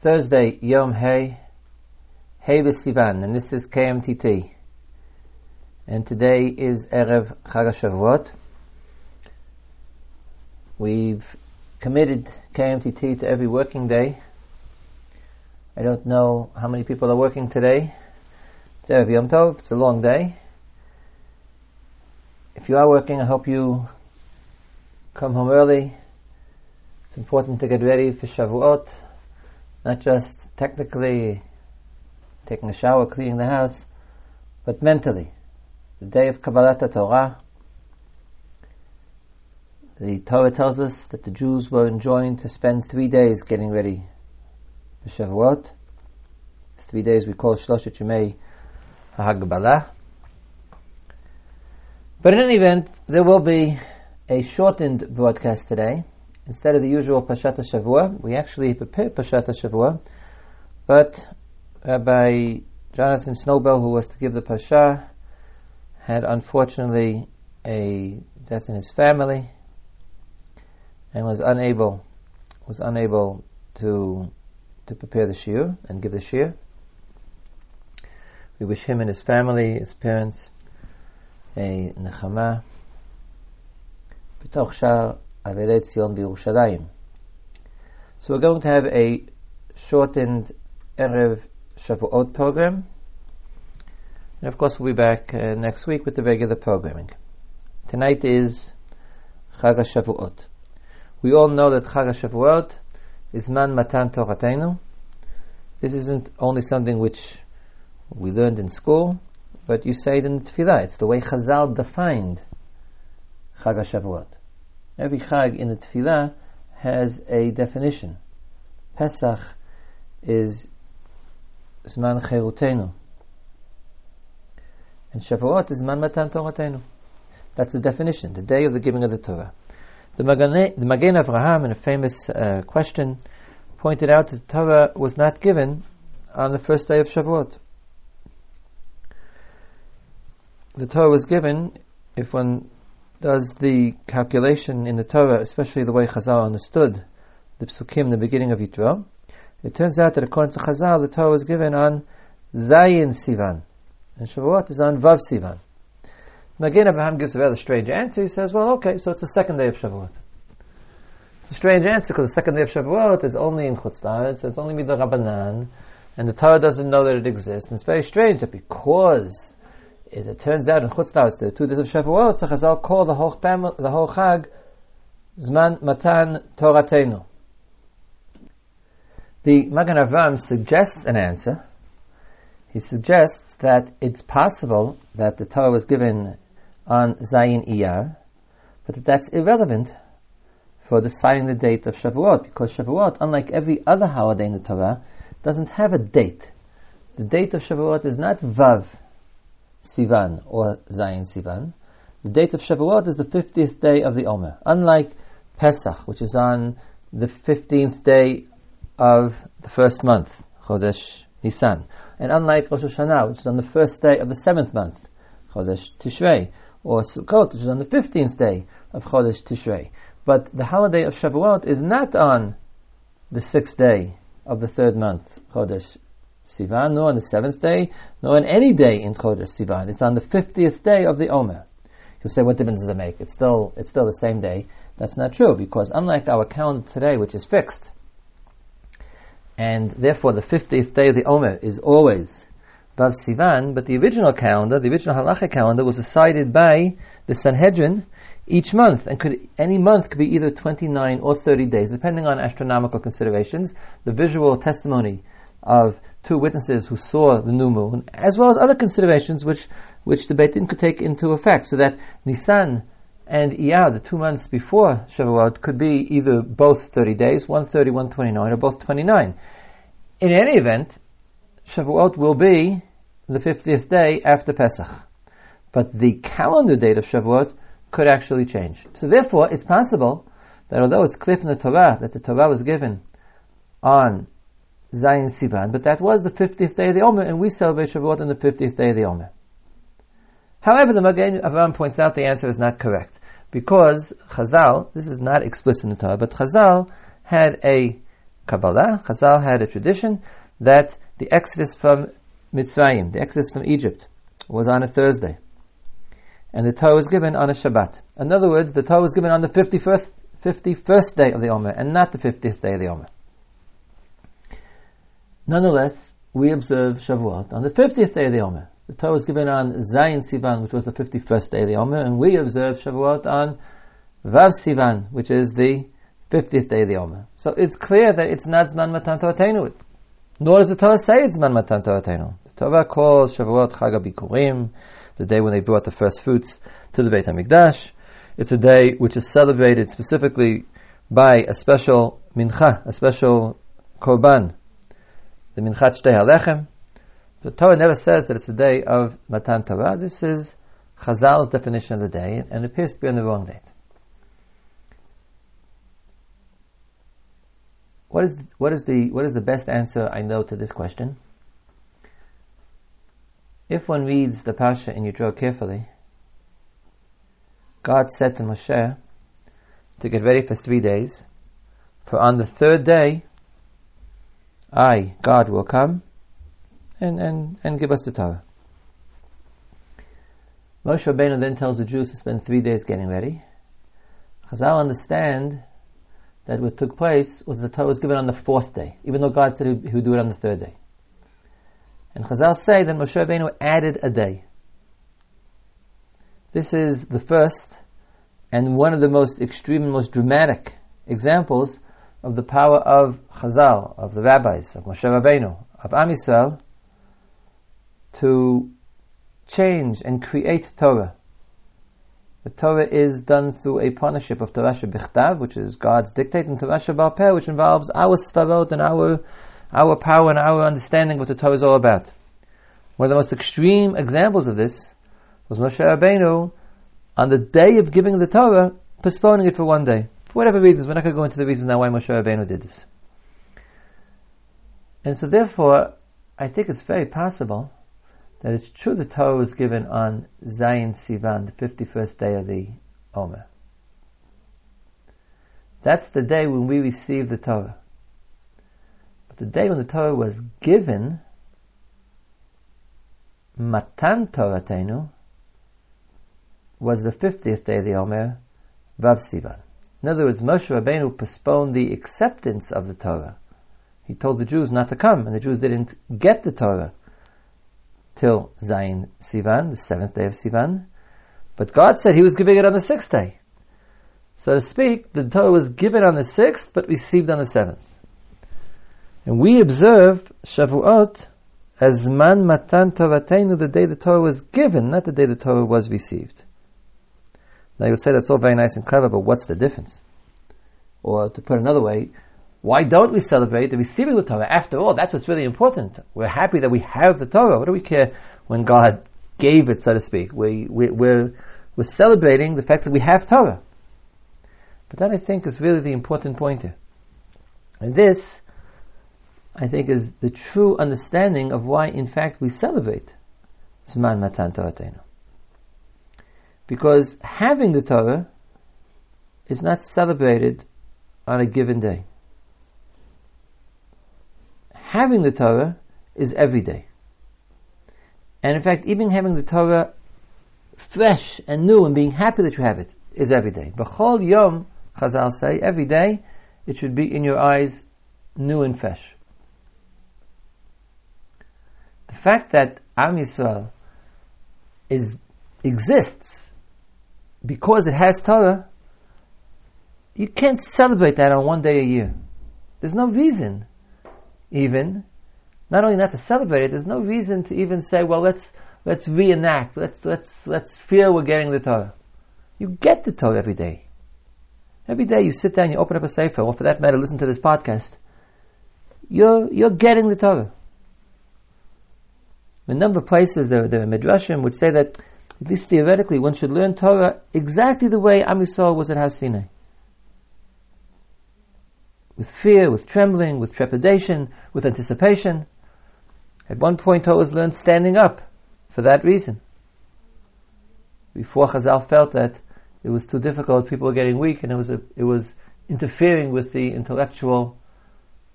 Thursday, Yom Hey, Hey Sivan, and this is KMTT. And today is Erev Chag HaShavuot. We've committed KMTT to every working day. I don't know how many people are working today. It's Erev Yom Tov, it's a long day. If you are working, I hope you come home early. It's important to get ready for Shavuot not just technically taking a shower, cleaning the house, but mentally. The day of Kabbalat Torah, the Torah tells us that the Jews were enjoined to spend three days getting ready for Shavuot. Three days we call Shloshet Yemei HaHagbalah. But in any event, there will be a shortened broadcast today instead of the usual Pashat Shavua, we actually prepared Pashat Shavua, but Rabbi Jonathan Snowbell, who was to give the Pasha, had unfortunately a death in his family and was unable was unable to to prepare the shiur and give the shiur. We wish him and his family, his parents, a nechama. Avelei Tzion B'Yerushalayim. So we're going to have a shortened Erev Shavuot program. And of course we'll be back uh, next week with the regular programming. Tonight is Chag HaShavuot. We all know that Chag HaShavuot is Man Matan Toratenu. This isn't only something which we learned in school, but you say it in the Tefillah. It's the way Chazal defined Chag HaShavuot. Every Chag in the Tefillah has a definition. Pesach is Zman Cherutenu. And Shavuot is Zman Matan Toratenu. That's the definition, the day of the giving of the Torah. The Magen, the Magen Avraham, in a famous uh, question, pointed out that the Torah was not given on the first day of Shavuot. The Torah was given, if one does the calculation in the Torah, especially the way Chazal understood the psukim, the beginning of Yitro, it turns out that according to Chazal, the Torah was given on Zayin Sivan, and Shavuot is on Vav Sivan. Magen Avraham gives a rather strange answer. He says, well, okay, so it's the second day of Shavuot. It's a strange answer because the second day of Shavuot is only in Chutz so it's only Midah Rabbanan, and the Torah doesn't know that it exists. And it's very strange that because is it turns out in Chutz the two days of Shavuot, so Chazal call the whole the whole Chag Zman Matan Toratenu. The Magen Avraham suggests an answer. He suggests that it's possible that the Torah was given on Zayin Iyar, but that that's irrelevant for deciding the date of Shavuot, because Shavuot, unlike every other holiday in the Torah, doesn't have a date. The date of Shavuot is not Vav, Sivan or Zayin Sivan. The date of Shavuot is the 50th day of the Omer. Unlike Pesach, which is on the 15th day of the first month, Chodesh Nisan. And unlike Rosh Hashanah, which is on the first day of the seventh month, Chodesh Tishrei. Or Sukkot, which is on the 15th day of Chodesh Tishrei. But the holiday of Shavuot is not on the sixth day of the third month, Chodesh Sivan, nor on the seventh day, nor on any day in Chodesh Sivan. It's on the fiftieth day of the Omer. You'll say, what difference does it make? It's still, it's still the same day. That's not true, because unlike our calendar today, which is fixed, and therefore the 50th day of the Omer is always Vav Sivan, but the original calendar, the original Halacha calendar, was decided by the Sanhedrin each month, and could any month could be either 29 or 30 days, depending on astronomical considerations. The visual testimony of two witnesses who saw the new moon, as well as other considerations which which the Beit Din could take into effect, so that Nisan and Iyar, the two months before Shavuot, could be either both 30 days, 130, 129, or both 29. In any event, Shavuot will be the 50th day after Pesach. But the calendar date of Shavuot could actually change. So therefore, it's possible that although it's clear from the Torah that the Torah was given on Zayin Sivan, but that was the 50th day of the Omer, and we celebrate Shavuot on the 50th day of the Omer. However, the Magen Avraham points out the answer is not correct, because Chazal, this is not explicit in the Torah, but Chazal had a Kabbalah, Chazal had a tradition that the exodus from Mitzrayim, the exodus from Egypt, was on a Thursday. And the Torah was given on a Shabbat. In other words, the Torah was given on the 51st, 51st day of the Omer, and not the 50th day of the Omer. Nonetheless, we observe Shavuot on the 50th day of the Omer. The Torah was given on Zayin Sivan, which was the 51st day of the Omer, and we observe Shavuot on Vav Sivan, which is the 50th day of the Omer. So it's clear that it's not Zman Matan Torah Nor does the Torah say it's Zman Matan Torah The Torah calls Shavuot Chag HaBikurim, the day when they brought the first fruits to the Beit HaMikdash. It's a day which is celebrated specifically by a special mincha, a special korban, the minchat shtei halechem. The Torah never says that it's a day of Matan Torah. This is Chazal's definition of the day, and appears to be on the wrong date. What is, what is, the, what is the best answer I know to this question? If one reads the Pasha and you draw carefully, God said to Moshe to get ready for three days, for on the third day, I, God, will come and, and, and give us the Torah. Moshe Rabbeinu then tells the Jews to spend three days getting ready. Chazal understand that what took place was the Torah was given on the fourth day, even though God said he would do it on the third day. And Chazal say that Moshe Rabbeinu added a day. This is the first and one of the most extreme and most dramatic examples of the power of Chazal, of the rabbis, of Moshe Rabbeinu, of Am Yisrael, to change and create Torah the Torah is done through a partnership of Torah Bichtav, which is God's dictate, and Torah Baal which involves our svarot and our our power and our understanding of what the Torah is all about. One of the most extreme examples of this was Moshe Rabbeinu on the day of giving the Torah, postponing it for one day. For whatever reasons, we're not going to go into the reasons now why Moshe Rabbeinu did this. And so therefore, I think it's very possible that it's true the Torah was given on Zayin Sivan, the 51st day of the Omer. That's the day when we receive the Torah. But the day when the Torah was given, Matan Toratenu, was the 50th day of the Omer, Vav Sivan. In other words, Moshe Rabbeinu postponed the acceptance of the Torah. He told the Jews not to come, and the Jews didn't get the Torah till Zayin Sivan, the seventh day of Sivan. But God said He was giving it on the sixth day. So to speak, the Torah was given on the sixth, but received on the seventh. And we observe Shavuot as Man Matan Toratenu, the day the Torah was given, not the day the Torah was received. Now you'll say that's all very nice and clever, but what's the difference? Or to put another way, why don't we celebrate the receiving of the Torah? After all, that's what's really important. We're happy that we have the Torah. What do we care when God gave it, so to speak? We, we, we're, we're celebrating the fact that we have Torah. But that I think is really the important point here. And this, I think, is the true understanding of why, in fact, we celebrate Zman Matan Torah Because having the Torah is not celebrated on a given day having the Torah is every day. And in fact, even having the Torah fresh and new and being happy that you have it is every day. B'chol yom, Chazal say, every day it should be in your eyes new and fresh. The fact that Am Yisrael is, exists because it has Torah, you can't celebrate that on one day a year. There's no reason even, not only not to celebrate it, there's no reason to even say, well, let's let's reenact, let's let's let's feel we're getting the Torah. You get the Torah every day. Every day you sit down, you open up a sefer, or for that matter, listen to this podcast. You're you're getting the Torah. A number of places there, there midrashim would say that at least theoretically one should learn Torah exactly the way Am was at Har with fear, with trembling, with trepidation, with anticipation. At one point, I was learned standing up for that reason. Before Chazal felt that it was too difficult, people were getting weak, and it was a, it was interfering with the intellectual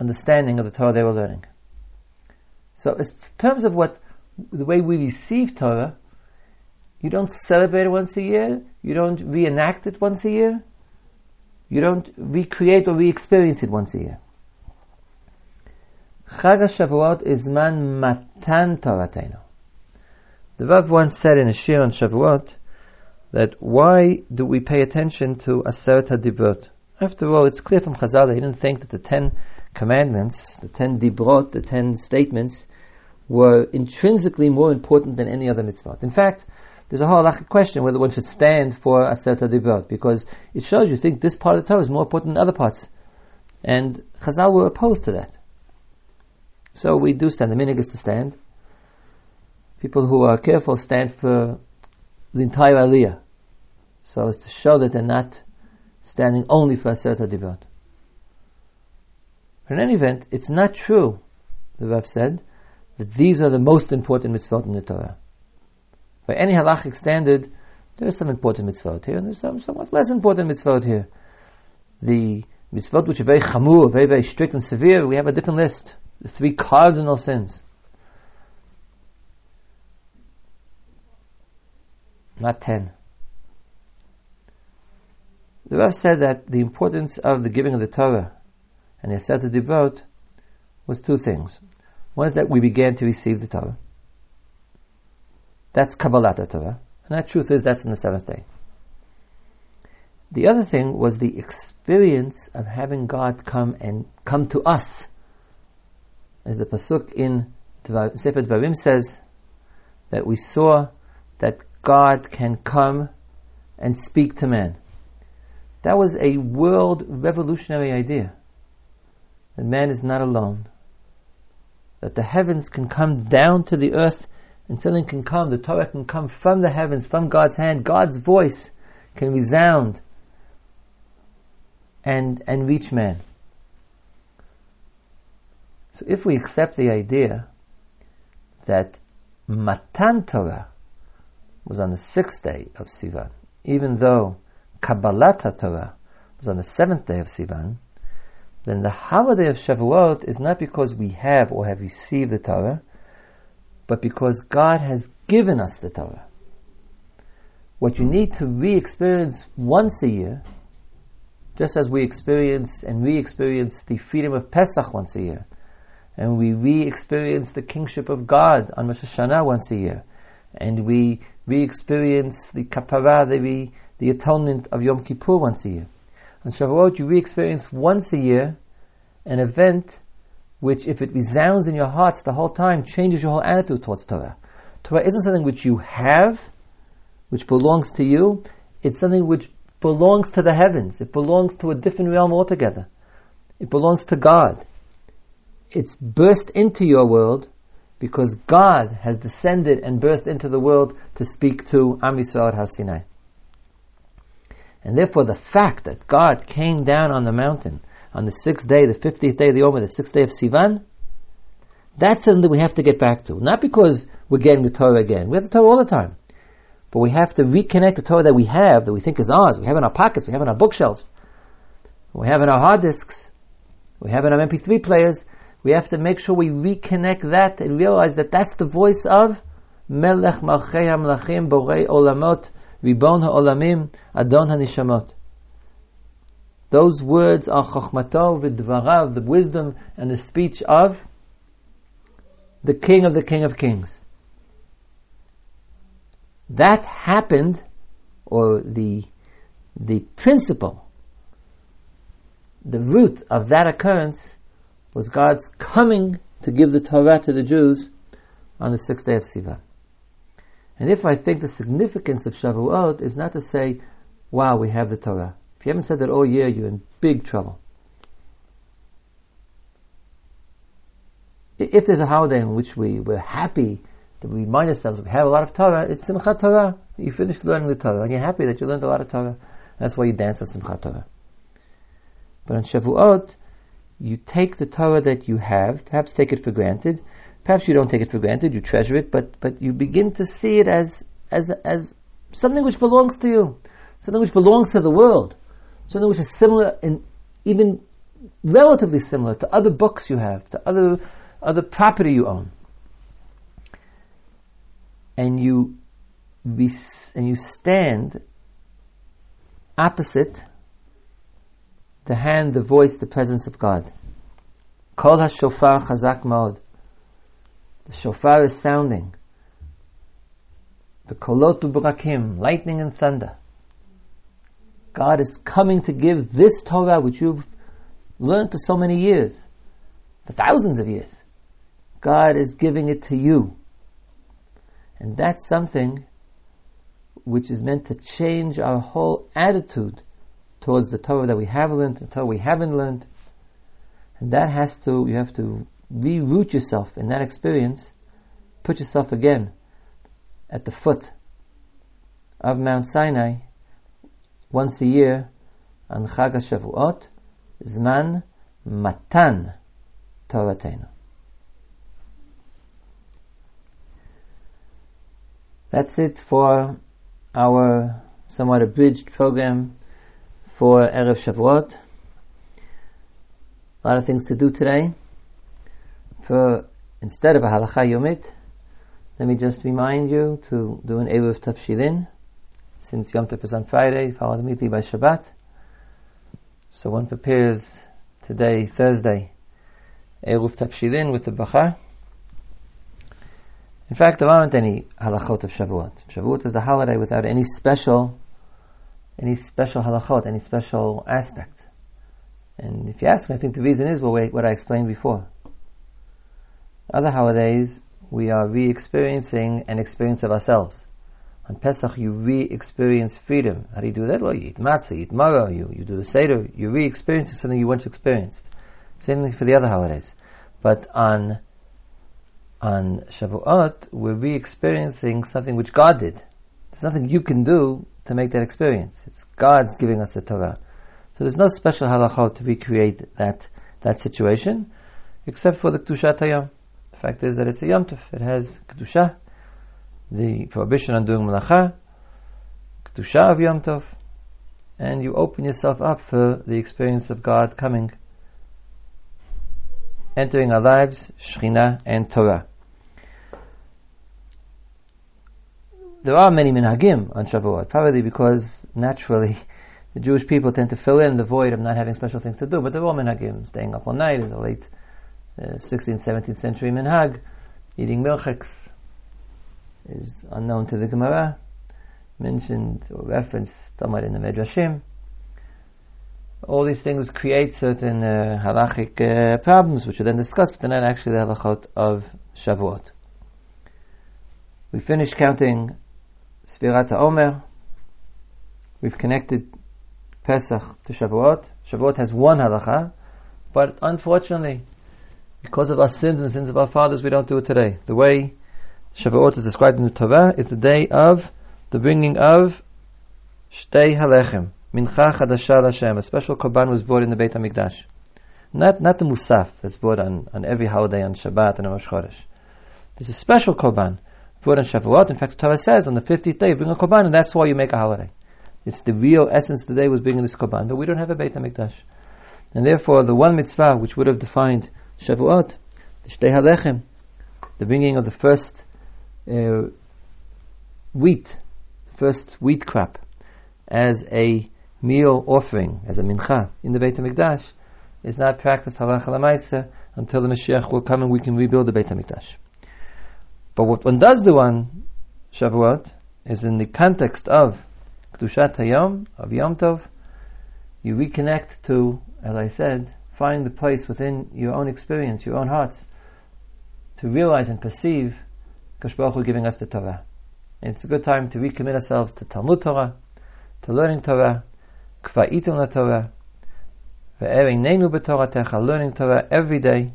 understanding of the Torah they were learning. So, in terms of what the way we receive Torah, you don't celebrate once a year. You don't reenact it once a year. You don't recreate or re-experience it once a year. Chag HaShavuot is man matan Toratenu. The Rav once said in a shiur on Shavuot that why do we pay attention to Aseret HaDibrot? After all, it's clear from Chazal he didn't think that the ten commandments, the ten Dibrot, the ten statements, were intrinsically more important than any other mitzvah. In fact, there's a whole question whether one should stand for Aseret HaDibrot because it shows you think this part of the Torah is more important than other parts. And Chazal were opposed to that. So we do stand. The minhag is to stand. People who are careful stand for the entire aliyah. So as to show that they're not standing only for Aseret HaDibrot. But in any event, it's not true, the Rav said, that these are the most important mitzvot in the Torah. By any halachic standard, there are some important mitzvot here, and there's some somewhat less important mitzvot here. The mitzvot which are very chamur, very, very strict and severe, we have a different list. The three cardinal sins. Not ten. The Rav said that the importance of the giving of the Torah and the Aseret Dibrot was two things. One is that we began to receive the Torah. That's Kabbalat Torah. And that truth is that's in the seventh day. The other thing was the experience of having God come and come to us. As the Pasuk in Sefer Dvarim says, that we saw that God can come and speak to man. That was a world revolutionary idea. That man is not alone. That the heavens can come down to the earth and something can come, the Torah can come from the heavens, from God's hand. God's voice can resound and, and reach man. So if we accept the idea that Matan Torah was on the sixth day of Sivan, even though Kabbalat Torah was on the seventh day of Sivan, then the holiday of Shavuot is not because we have or have received the Torah, but because God has given us the Torah. What you need to re-experience once a year, just as we experience and re-experience the freedom of Pesach once a year, and we re-experience the kingship of God on Rosh Hashanah once a year, and we re-experience the kapara, the, re, the atonement of Yom Kippur once a year. On Shavuot, you re-experience once a year an event which, if it resounds in your hearts the whole time, changes your whole attitude towards Torah. Torah isn't something which you have, which belongs to you. It's something which belongs to the heavens. It belongs to a different realm altogether. It belongs to God. It's burst into your world because God has descended and burst into the world to speak to Am Yisrael. And therefore the fact that God came down on the mountain on the sixth day, the fiftieth day of the Omer, the sixth day of Sivan, that's something that we have to get back to. Not because we're getting the Torah again. We have the Torah all the time. But we have to reconnect the Torah that we have, that we think is ours. We have in our pockets, we have in our bookshelves, we have in our hard disks, we have in our MP3 players. We have to make sure we reconnect that and realize that that's the voice of Melech Malchei HaMelachim Borei Olamot Ribon HaOlamim Adon HaNishamot. Those words are Chochmato v'dvarav, the wisdom and the speech of the King of the King of Kings. That happened, or the the principle, the root of that occurrence was God's coming to give the Torah to the Jews on the sixth day of Sivan. And if I think the significance of Shavuot is not to say, wow, we have the Torah. You haven't said that oh, all year, you're in big trouble. If there's a holiday in which we, we're happy that we remind ourselves we have a lot of Torah, it's Simchat Torah. You finished learning the Torah and you're happy that you learned a lot of Torah. That's why you dance on Simchat Torah. But on Shavuot, you take the Torah that you have, perhaps take it for granted, perhaps you don't take it for granted, you treasure it, but, but you begin to see it as, as, as something which belongs to you, something which belongs to the world something which is similar and even relatively similar to other books you have, to other, other property you own. And you, and you stand opposite the hand, the voice, the presence of God. Kol ha-shofar chazak maod. The shofar is sounding. The kolot brakim, lightning and thunder. God is coming to give this Torah which you've learned for so many years, for thousands of years. God is giving it to you. And that's something which is meant to change our whole attitude towards the Torah that we have learned, the Torah we haven't learned. And that has to, you have to reroot yourself in that experience, put yourself again at the foot of Mount Sinai once a year on Chag HaShavuot, Zman Matan Toratenu. That's it for our somewhat abridged program for Erev Shavuot. A lot of things to do today. For instead of a halacha yomit, let me just remind you to do an Eruv Tavshilin, since Yom Tov is on Friday, followed immediately by Shabbat. So one prepares today, Thursday, Eruv Tavshilin with the Bacha. In fact, there aren't any halachot of Shavuot. Shavuot is the holiday without any special, any special halachot, any special aspect. And if you ask me, I think the reason is what I explained before. Other holidays, we are re-experiencing an experience of ourselves. On Pesach, you re-experience freedom. How do you do that? Well, you eat matzah, you eat maror, you, you do the seder, you re-experiencing something you once experienced. Same thing for the other holidays. But on on Shavuot, we're re-experiencing something which God did. There's nothing you can do to make that experience. It's God's giving us the Torah. So there's no special halachot to recreate that that situation, except for the Kedushat Hayom. The fact is that it's a Yom Tov. It has Kedusha, the prohibition on doing malacha, kedusha of Yom Tov, and you open yourself up for the experience of God coming, entering our lives, Shechina and Torah. There are many minhagim on Shavuot, probably because naturally the Jewish people tend to fill in the void of not having special things to do, but there are minhagim. Staying up all night is a late uh, 16th, 17th century minhag, eating milchiks, is unknown to the Gemara, mentioned or referenced somewhat in the Medrashim. All these things create certain uh, halachic uh, problems, which are then discussed, but they're not actually the halachot of Shavuot. We finished counting Sfirat Omer. We've connected Pesach to Shavuot. Shavuot has one halacha, but unfortunately, because of our sins and the sins of our fathers, we don't do it today. The way Shavuot is described in the Torah is the day of the bringing of Shtei Halechem, Mincha Chadasha Hashem. A special korban was brought in the Beit HaMikdash. Not, not the Musaf that's brought on, on every holiday on Shabbat and Rosh Chodesh. There's a special korban brought on Shavuot. In fact, the Torah says on the 50th day, bring a korban, and that's why you make a holiday. It's the real essence of the day was bringing this korban, but we don't have a Beit HaMikdash. And therefore, the one mitzvah which would have defined Shavuot, the Shtei Halechem, the bringing of the first uh, wheat, first wheat crop, as a meal offering, as a mincha in the Beit HaMikdash, is not practiced halacha lamaisa until the Mashiach will come and we can rebuild the Beit HaMikdash. But what one does do on Shavuot is in the context of Kedushat Hayom, of Yom Tov, you reconnect to, as I said, find the place within your own experience, your own hearts, to realize and perceive Baruch giving us the Torah. And it's a good time to recommit ourselves to Talmud Torah, to learning Torah, Kva'itum la Torah, Ve'ering Neinu Techa, learning Torah every day.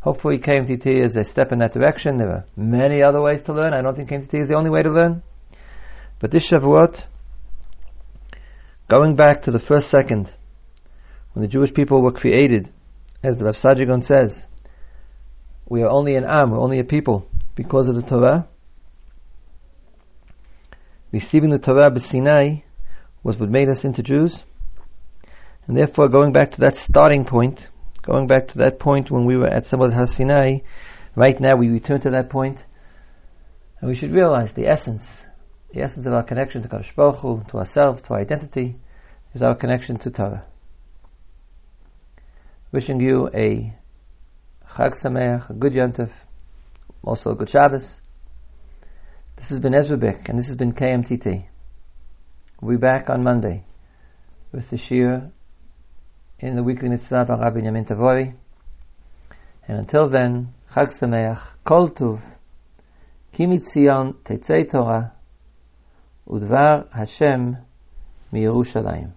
Hopefully KMTT is a step in that direction. There are many other ways to learn. I don't think KMTT is the only way to learn. But this Shavuot, going back to the first second, when the Jewish people were created, as the Rav Saadia says, we are only an Am, we're only a people because of the Torah. Receiving the Torah Sinai was what made us into Jews. And therefore, going back to that starting point, going back to that point when we were at Samad Hasinai, right now we return to that point, and we should realize the essence, the essence of our connection to Kadosh Baruch Hu, to ourselves, to our identity, is our connection to Torah. Wishing you a Chag Sameach, a good Yontif, also a good Shabbos. This has been Ezra Bick, and this has been KMTT. We'll be back on Monday with the Shiur in the weekly Mitzvah by Rav Binyamin Tabory. And until then, Chag Sameach, Kol Tuv, Ki MiTzion Tetzei Torah, Udvar Hashem Yerushalayim.